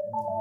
you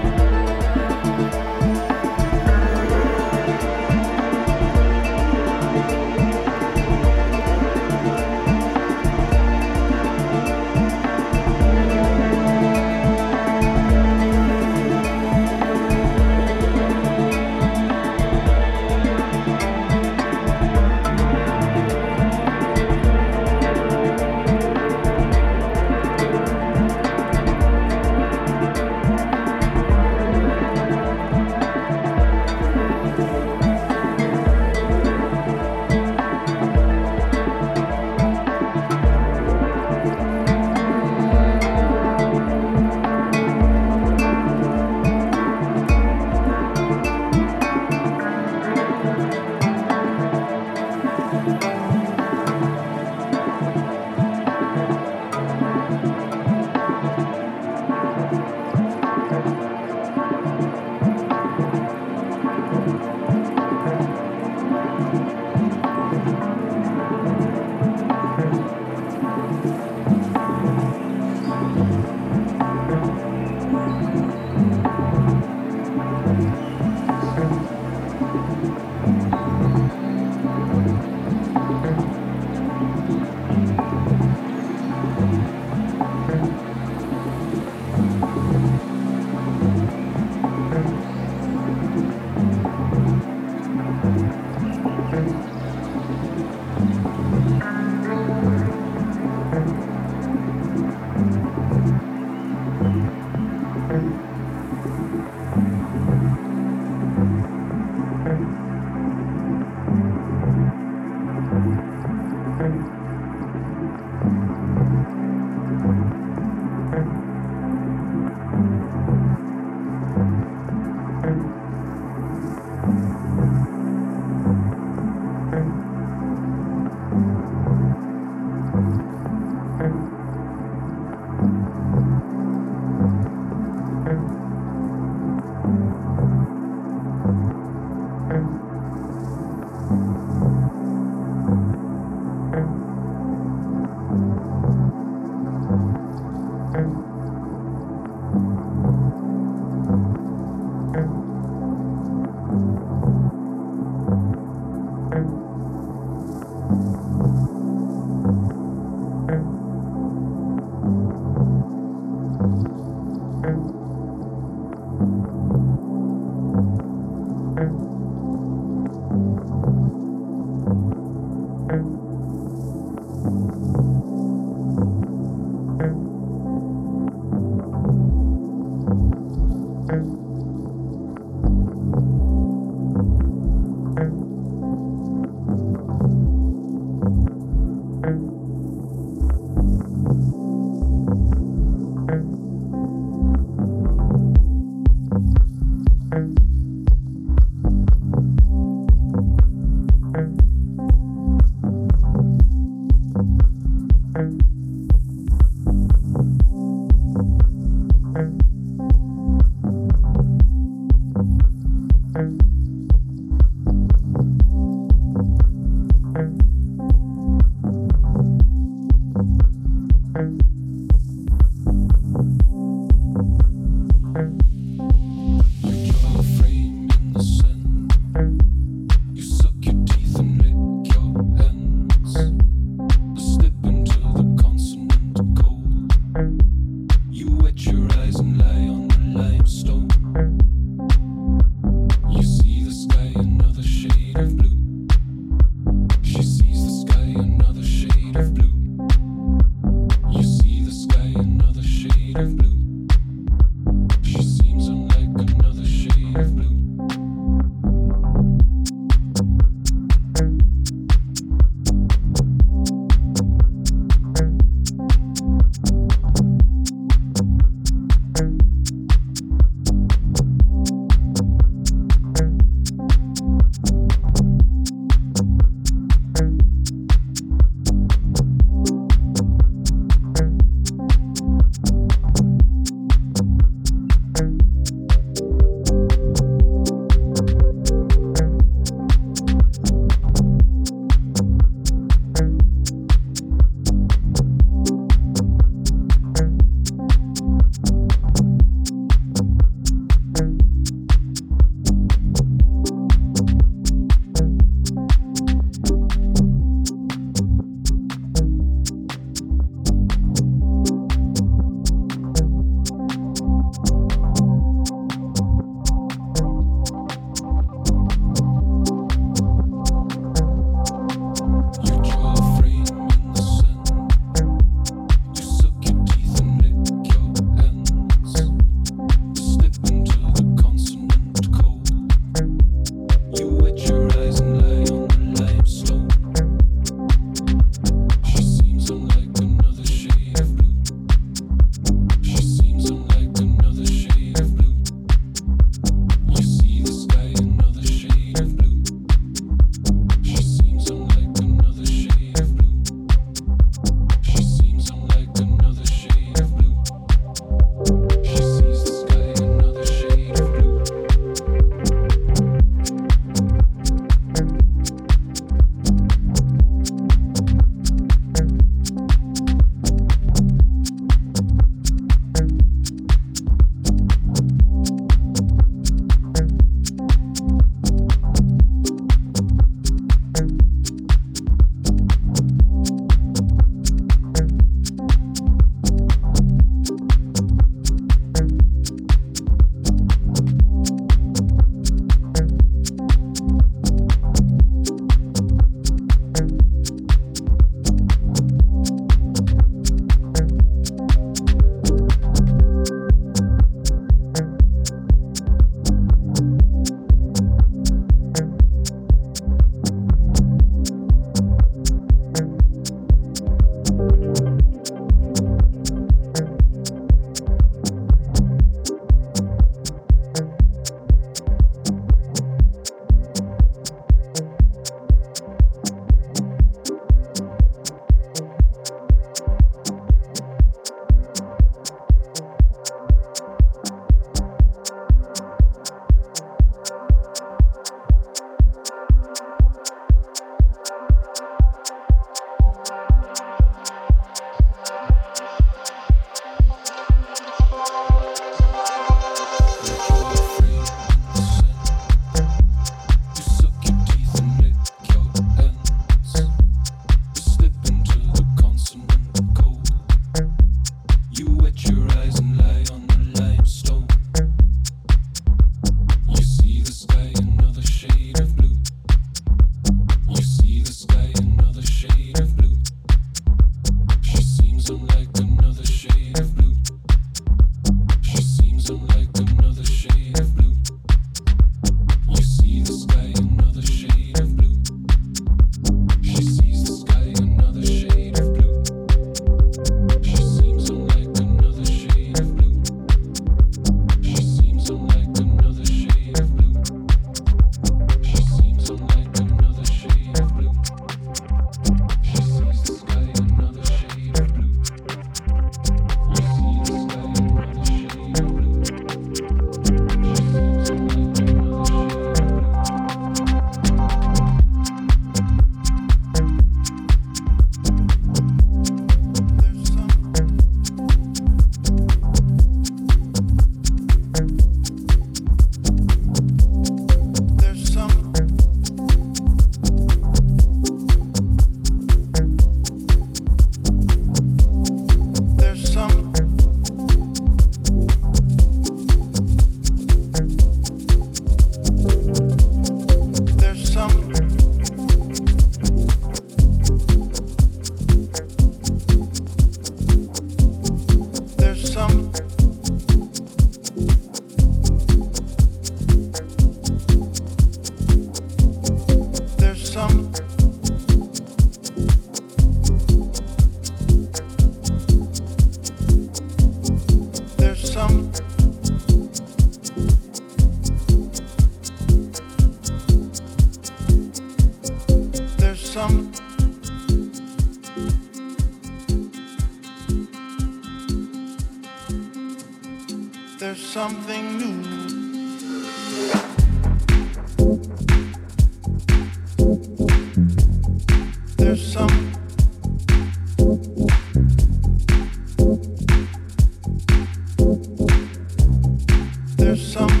some